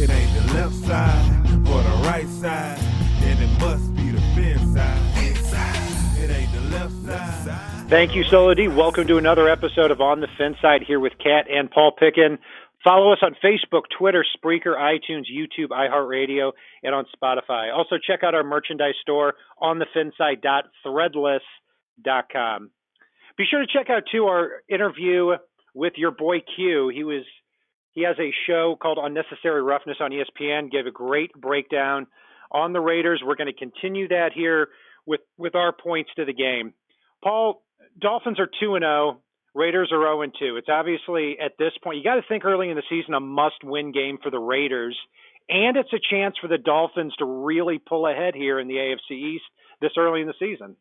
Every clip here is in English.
It ain't the left side or the right side, then it must be the fin side. Thank you, Solo D. Welcome to another episode of On the Fin Side here with Kat and Paul Pickin. Follow us on Facebook, Twitter, Spreaker, iTunes, YouTube, iHeartRadio, and on Spotify. Also, check out our merchandise store on thefinside.threadless.com. Be sure to check out too our interview with your boy Q. He was he has a show called Unnecessary Roughness on ESPN. Gave a great breakdown on the Raiders. We're going to continue that here with with our points to the game. Paul, Dolphins are two and zero. Raiders are 0 and 2. It's obviously at this point, you got to think early in the season a must win game for the Raiders. And it's a chance for the Dolphins to really pull ahead here in the AFC East this early in the season.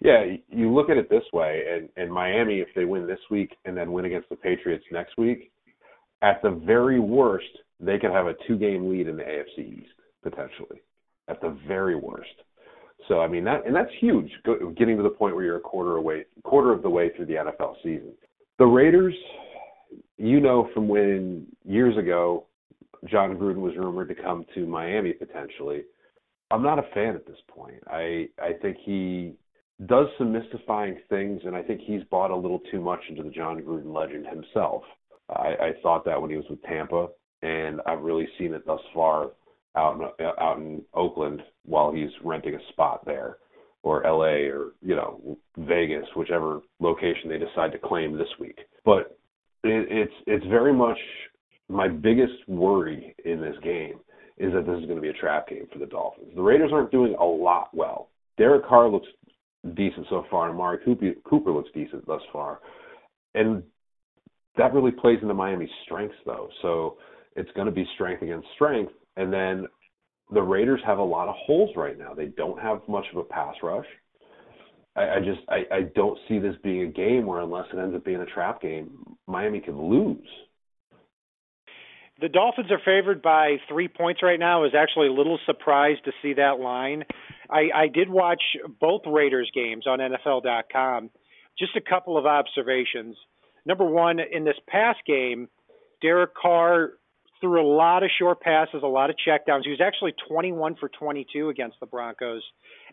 Yeah, you look at it this way, and, and Miami, if they win this week and then win against the Patriots next week, at the very worst, they could have a two game lead in the AFC East, potentially. At the very worst. So I mean that, and that's huge. Getting to the point where you're a quarter away, quarter of the way through the NFL season. The Raiders, you know, from when years ago, Jon Gruden was rumored to come to Miami potentially. I'm not a fan at this point. I I think he does some mystifying things, and I think he's bought a little too much into the Jon Gruden legend himself. I, I thought that when he was with Tampa, and I've really seen it thus far out in, out in Oakland while he's renting a spot there, or L.A. or you know Vegas, whichever location they decide to claim this week. But it, it's it's very much my biggest worry in this game is that this is going to be a trap game for the Dolphins. The Raiders aren't doing a lot well. Derek Carr looks decent so far, and Amari Cooper, Cooper looks decent thus far, and that really plays into Miami's strengths though. So it's going to be strength against strength and then the Raiders have a lot of holes right now. They don't have much of a pass rush. I, I just I, I don't see this being a game where unless it ends up being a trap game, Miami could lose. The Dolphins are favored by three points right now. I was actually a little surprised to see that line. I, I did watch both Raiders games on NFL.com. Just a couple of observations. Number one, in this past game, Derek Carr threw a lot of short passes, a lot of checkdowns. He was actually 21 for 22 against the Broncos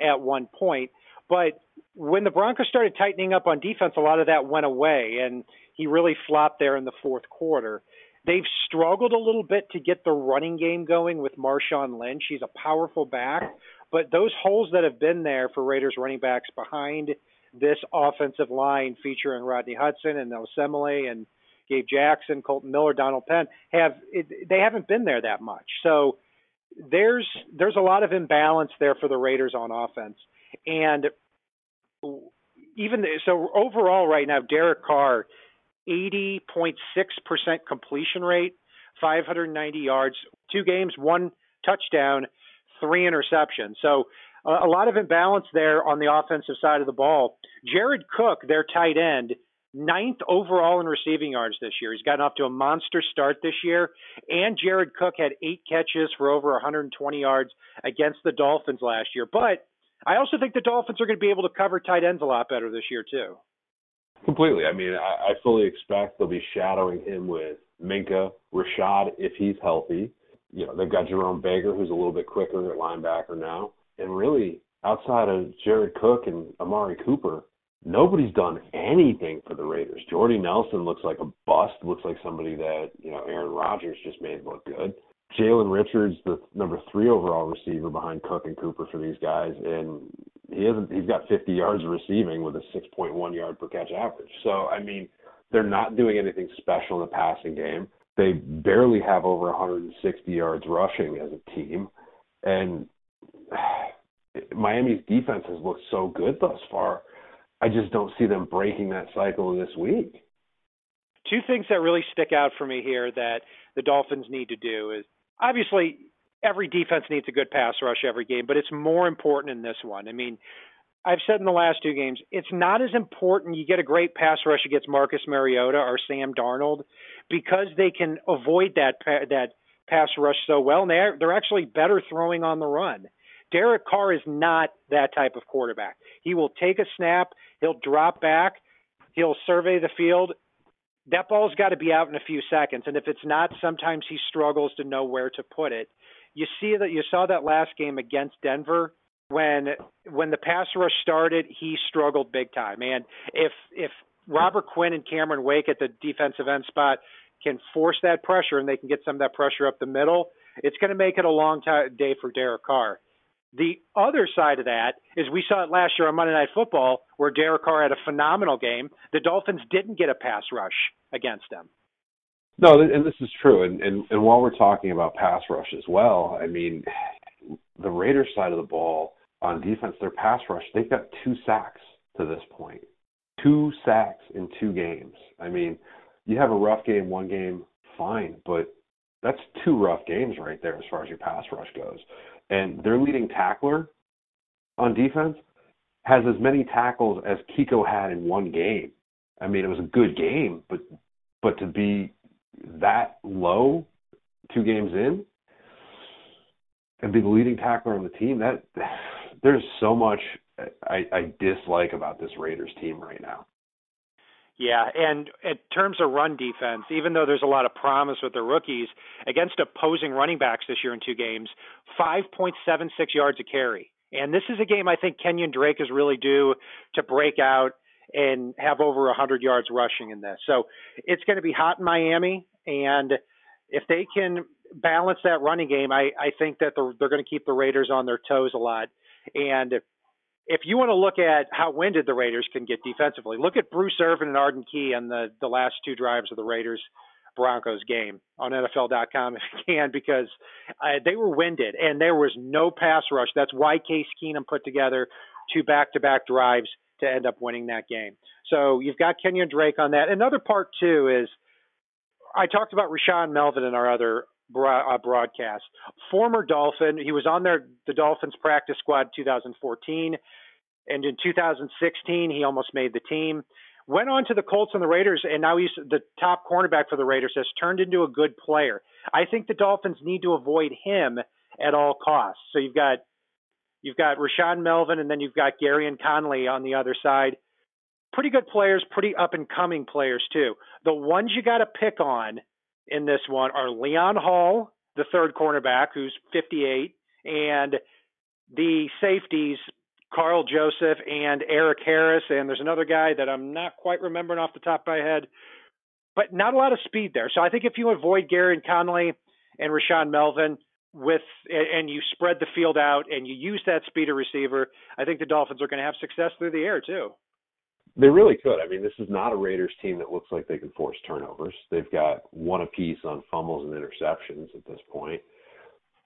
at one point. But when the Broncos started tightening up on defense, a lot of that went away, and he really flopped there in the fourth quarter. They've struggled a little bit to get the running game going with Marshawn Lynch. He's a powerful back, but those holes that have been there for Raiders running backs behind this offensive line featuring Rodney Hudson and Osemele and – Gabe Jackson, Kolton Miller, Donald Penn have it, they haven't been there that much. So there's there's a lot of imbalance there for the Raiders on offense, and even so overall right now, Derek Carr, 80.6% completion rate, 590 yards, two games, one touchdown, three interceptions. So Uh, a lot of imbalance there on the offensive side of the ball. Jared Cook, their tight end, ninth overall in receiving yards this year. He's gotten off to a monster start this year. And Jared Cook had eight catches for over 120 yards against the Dolphins last year. But I also think the Dolphins are going to be able to cover tight ends a lot better this year, too. Completely. I mean, I, I fully expect they'll be shadowing him with Minkah, Reshad, if he's healthy. You know, they've got Jerome Baker, who's a little bit quicker at linebacker now. And really, outside of Jared Cook and Amari Cooper, nobody's done anything for the Raiders. Jordy Nelson looks like a bust. Looks like somebody that you know Aaron Rodgers just made look good. Jalen Richards, the number three overall receiver behind Cook and Cooper for these guys, and he hasn't. He's got 50 yards receiving with a 6.1 yard per catch average. So I mean, they're not doing anything special in the passing game. They barely have over 160 yards rushing as a team, and Miami's defense has looked so good thus far I just don't see them breaking that cycle this week. Two things that really stick out for me here that the Dolphins need to do is obviously every defense needs a good pass rush every game, but it's more important in this one. I mean, I've said in the last two games, it's not as important you get a great pass rush against Marcus Mariota or Sam Darnold because they can avoid that that pass rush so well, and they're they're actually better throwing on the run. Derek Carr is not that type of quarterback. He will take a snap, he'll drop back, he'll survey the field, that ball's got to be out in a few seconds. And if it's not, sometimes he struggles to know where to put it. You see that you saw that last game against Denver when when the pass rush started, he struggled big time. And if if Robert Quinn and Cameron Wake at the defensive end spot can force that pressure and they can get some of that pressure up the middle, it's going to make it a long time, day for Derek Carr. The other side of that is we saw it last year on Monday Night Football where Derek Carr had a phenomenal game. The Dolphins didn't get a pass rush against them. No, and this is true. And, and and while we're talking about pass rush as well, I mean, the Raiders side of the ball on defense, their pass rush, they've got two sacks to this point. Two sacks in two games. I mean, you have a rough game, one game, fine, but that's two rough games right there as far as your pass rush goes. And their leading tackler on defense has as many tackles as Kiko had in one game. I mean, it was a good game, but but to be that low two games in and be the leading tackler on the team, that there's so much I, I dislike about this Raiders team right now. Yeah, and in terms of run defense, even though there's a lot of promise with the rookies against opposing running backs this year in two games, 5.76 yards a carry. And this is a game I think Kenyan Drake is really due to break out and have over 100 yards rushing in this. So it's going to be hot in Miami, and if they can balance that running game, I, I think that they're, they're going to keep the Raiders on their toes a lot. And if you want to look at how winded the Raiders can get defensively, look at Bruce Irvin and Arden Key on the, the last two drives of the Raiders Broncos game on NFL.com if you can, because uh, they were winded and there was no pass rush. That's why Case Keenum put together two back to back drives to end up winning that game. So you've got Kenyan Drake on that. Another part, too, is I talked about Rashaan Melvin in our other Uh, broadcast. Former Dolphin, he was on their the Dolphins practice squad 2014, and in 2016 he almost made the team. Went on to the Colts and the Raiders, and now he's the top cornerback for the Raiders. Has turned into a good player. I think the Dolphins need to avoid him at all costs. So you've got you've got Rashaan Melvin, and then you've got Gareon Conley on the other side. Pretty good players, pretty up and coming players too. The ones you got to pick on in this one are Leon Hall, the third cornerback, who's 58, and the safeties, Karl Joseph and Erik Harris. And there's another guy that I'm not quite remembering off the top of my head, but not a lot of speed there. So I think if you avoid Gareon Conley and Rashaan Melvin with and you spread the field out and you use that speed of receiver, I think the Dolphins are going to have success through the air too. They really could. I mean, this is not a Raiders team that looks like they can force turnovers. They've got one apiece on fumbles and interceptions at this point.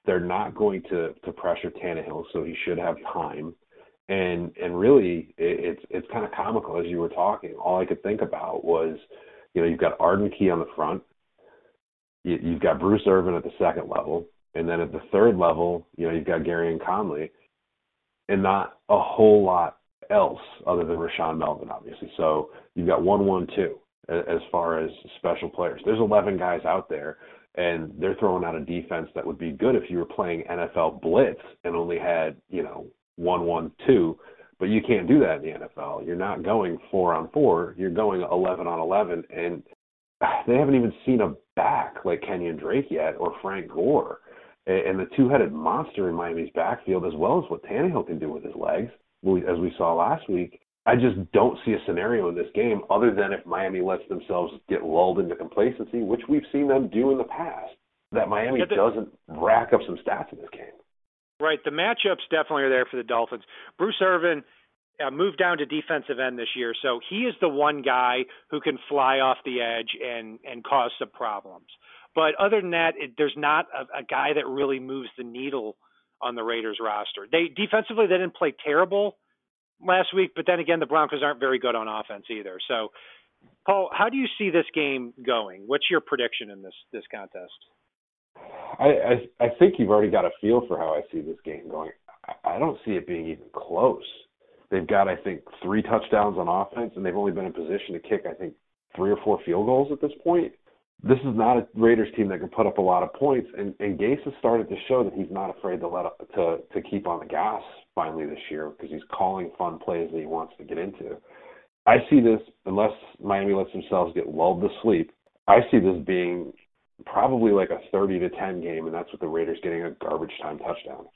They're not going to to pressure Tannehill, so he should have time. And and really, it, it's it's kind of comical as you were talking. All I could think about was, you know, you've got Arden Key on the front, you, you've got Bruce Irvin at the second level, and then at the third level, you know, you've got Gareon Conley, and not a whole lot else other than Rashaan Melvin, obviously. So you've got one, one, two as far as special players. There's 11 guys out there, and they're throwing out a defense that would be good if you were playing NFL blitz and only had you know one, one, two. But you can't do that in the NFL. You're not going four on four. You're going 11 on 11, and they haven't even seen a back like Kenyan Drake yet or Frank Gore. And the two-headed monster in Miami's backfield, as well as what Tannehill can do with his legs, as we saw last week. I just don't see a scenario in this game other than if Miami lets themselves get lulled into complacency, which we've seen them do in the past, that Miami yeah, the, doesn't rack up some stats in this game. Right. The matchups definitely are there for the Dolphins. Bruce Irvin uh, moved down to defensive end this year, so he is the one guy who can fly off the edge and and cause some problems. But other than that, it, there's not a, a guy that really moves the needle on the Raiders roster. They defensively they didn't play terrible last week, but then again the Broncos aren't very good on offense either. So Paul, how do you see this game going? What's your prediction in this this contest? I, I I think you've already got a feel for how I see this game going. I I don't see it being even close. They've got I think three touchdowns on offense, and they've only been in position to kick I think three or four field goals at this point this is not a Raiders team that can put up a lot of points, and, and Gase has started to show that he's not afraid to let up, to to keep on the gas finally this year because he's calling fun plays that he wants to get into. I see this unless Miami lets themselves get lulled to sleep. I see this being probably like a 30 to 10 game, and that's with the Raiders getting a garbage time touchdown.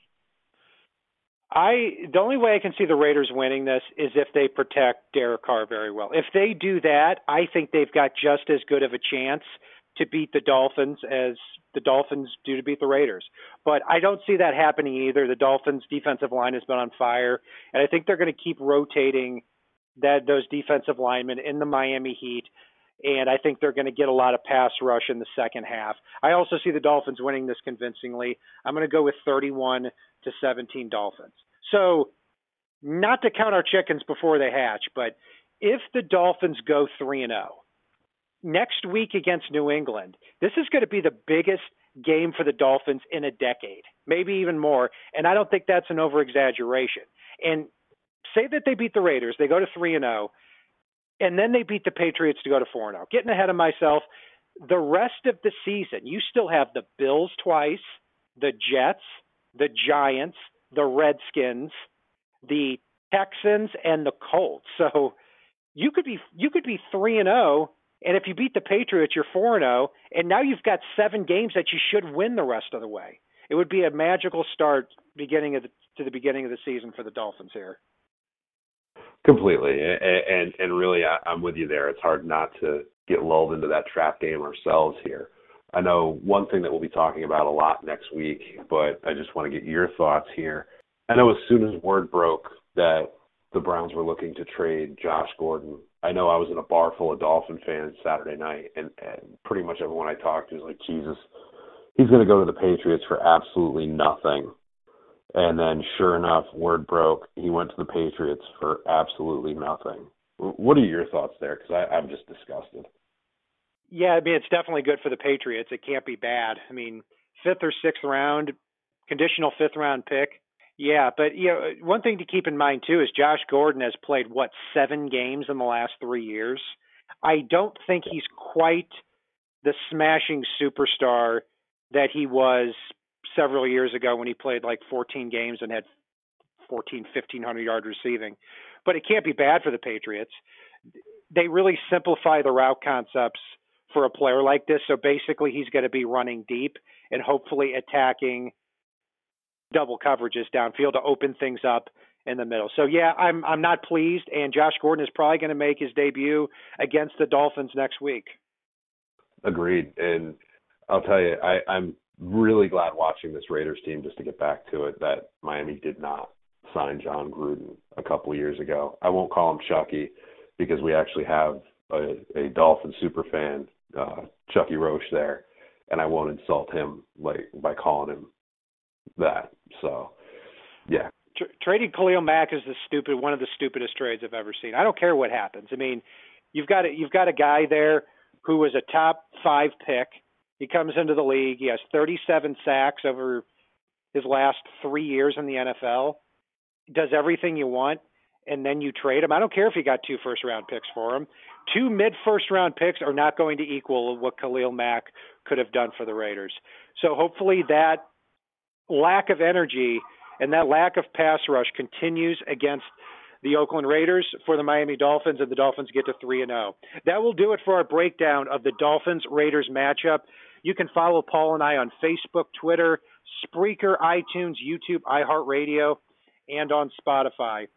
I the only way I can see the Raiders winning this is if they protect Derek Carr very well. If they do that, I think they've got just as good of a chance to beat the Dolphins as the Dolphins do to beat the Raiders. But I don't see that happening either. The Dolphins defensive line has been on fire, and I think they're going to keep rotating that those defensive linemen in the Miami Heat. And I think they're going to get a lot of pass rush in the second half. I also see the Dolphins winning this convincingly. I'm going to go with 31 to 17 Dolphins. So, not to count our chickens before they hatch, but if the Dolphins go 3 and 0 next week against New England, this is going to be the biggest game for the Dolphins in a decade, maybe even more. And I don't think that's an over exaggeration. And say that they beat the Raiders, they go to 3 and 0, and then they beat the Patriots to go to 4 and 0. Getting ahead of myself, the rest of the season, you still have the Bills twice, the Jets, the Giants, the Redskins, the Texans and the Colts. So you could be you could be 3 and 0 and if you beat the Patriots, you're 4 and 0, and now you've got 7 games that you should win the rest of the way. It would be a magical start beginning of the, to the beginning of the season for the Dolphins here. Completely, and and, really, I, I'm with you there. It's hard not to get lulled into that trap game ourselves here. I know one thing that we'll be talking about a lot next week, but I just want to get your thoughts here. I know as soon as word broke that the Browns were looking to trade Josh Gordon, I know I was in a bar full of Dolphin fans Saturday night, and, and pretty much everyone I talked to was like, Jesus, he's going to go to the Patriots for absolutely nothing. And then, sure enough, word broke. He went to the Patriots for absolutely nothing. What are your thoughts there? Because I'm just disgusted. Yeah, I mean, it's definitely good for the Patriots. It can't be bad. I mean, fifth or sixth round, conditional fifth round pick. Yeah, but you know, one thing to keep in mind too is Josh Gordon has played what seven games in the last three years. I don't think he's quite the smashing superstar that he was several years ago when he played like 14 games and had 14, 1500 yard receiving. But it can't be bad for the Patriots. They really simplify the route concepts for a player like this. So basically, he's going to be running deep and hopefully attacking double coverages downfield to open things up in the middle. So yeah, I'm I'm not pleased, and Josh Gordon is probably going to make his debut against the Dolphins next week. Agreed, and I'll tell you, I, I'm really glad watching this Raiders team just to get back to it that Miami did not sign Jon Gruden a couple years ago. I won't call him Chucky because we actually have a, a Dolphin super fan, uh, Chucky Roche there, and I won't insult him like by calling him that. So, yeah. trading Khalil Mack is the stupid one of the stupidest trades I've ever seen. I don't care what happens. I mean, you've got a, you've got a guy there who was a top five pick. He comes into the league. He has 37 sacks over his last three years in the NFL. Does everything you want, and then you trade him. I don't care if you got two first round picks for him. Two mid first round picks are not going to equal what Khalil Mack could have done for the Raiders. So hopefully that lack of energy and that lack of pass rush continues against the Oakland Raiders for the Miami Dolphins, and the Dolphins get to 3 and 0. That will do it for our breakdown of the Dolphins Raiders matchup. You can follow Paul and I on Facebook, Twitter, Spreaker, iTunes, YouTube, iHeartRadio, and on Spotify.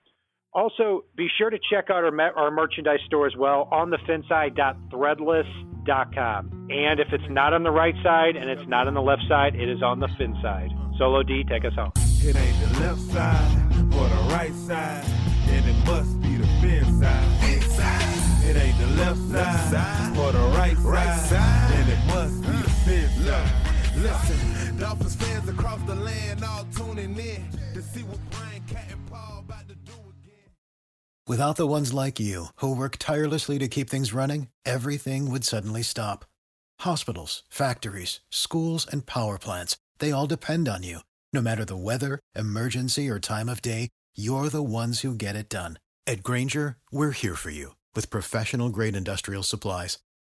Also, be sure to check out our, our merchandise store as well on the finside.threadless.com. And if it's not on the right side and it's not on the left side, it is on the fin side. Solo D, take us home. It ain't the left side or the right side, and it must be the fin side. Inside. It ain't the left side, side or the right, right side, and it must be the Listen, Dolphins fans across the land all tuning in to see what Brian Cat and Paul about to do again. Without the ones like you who work tirelessly to keep things running, everything would suddenly stop. Hospitals, factories, schools, and power plants they all depend on you. No matter the weather, emergency, or time of day, you're the ones who get it done. At Grainger, we're here for you with professional grade industrial supplies.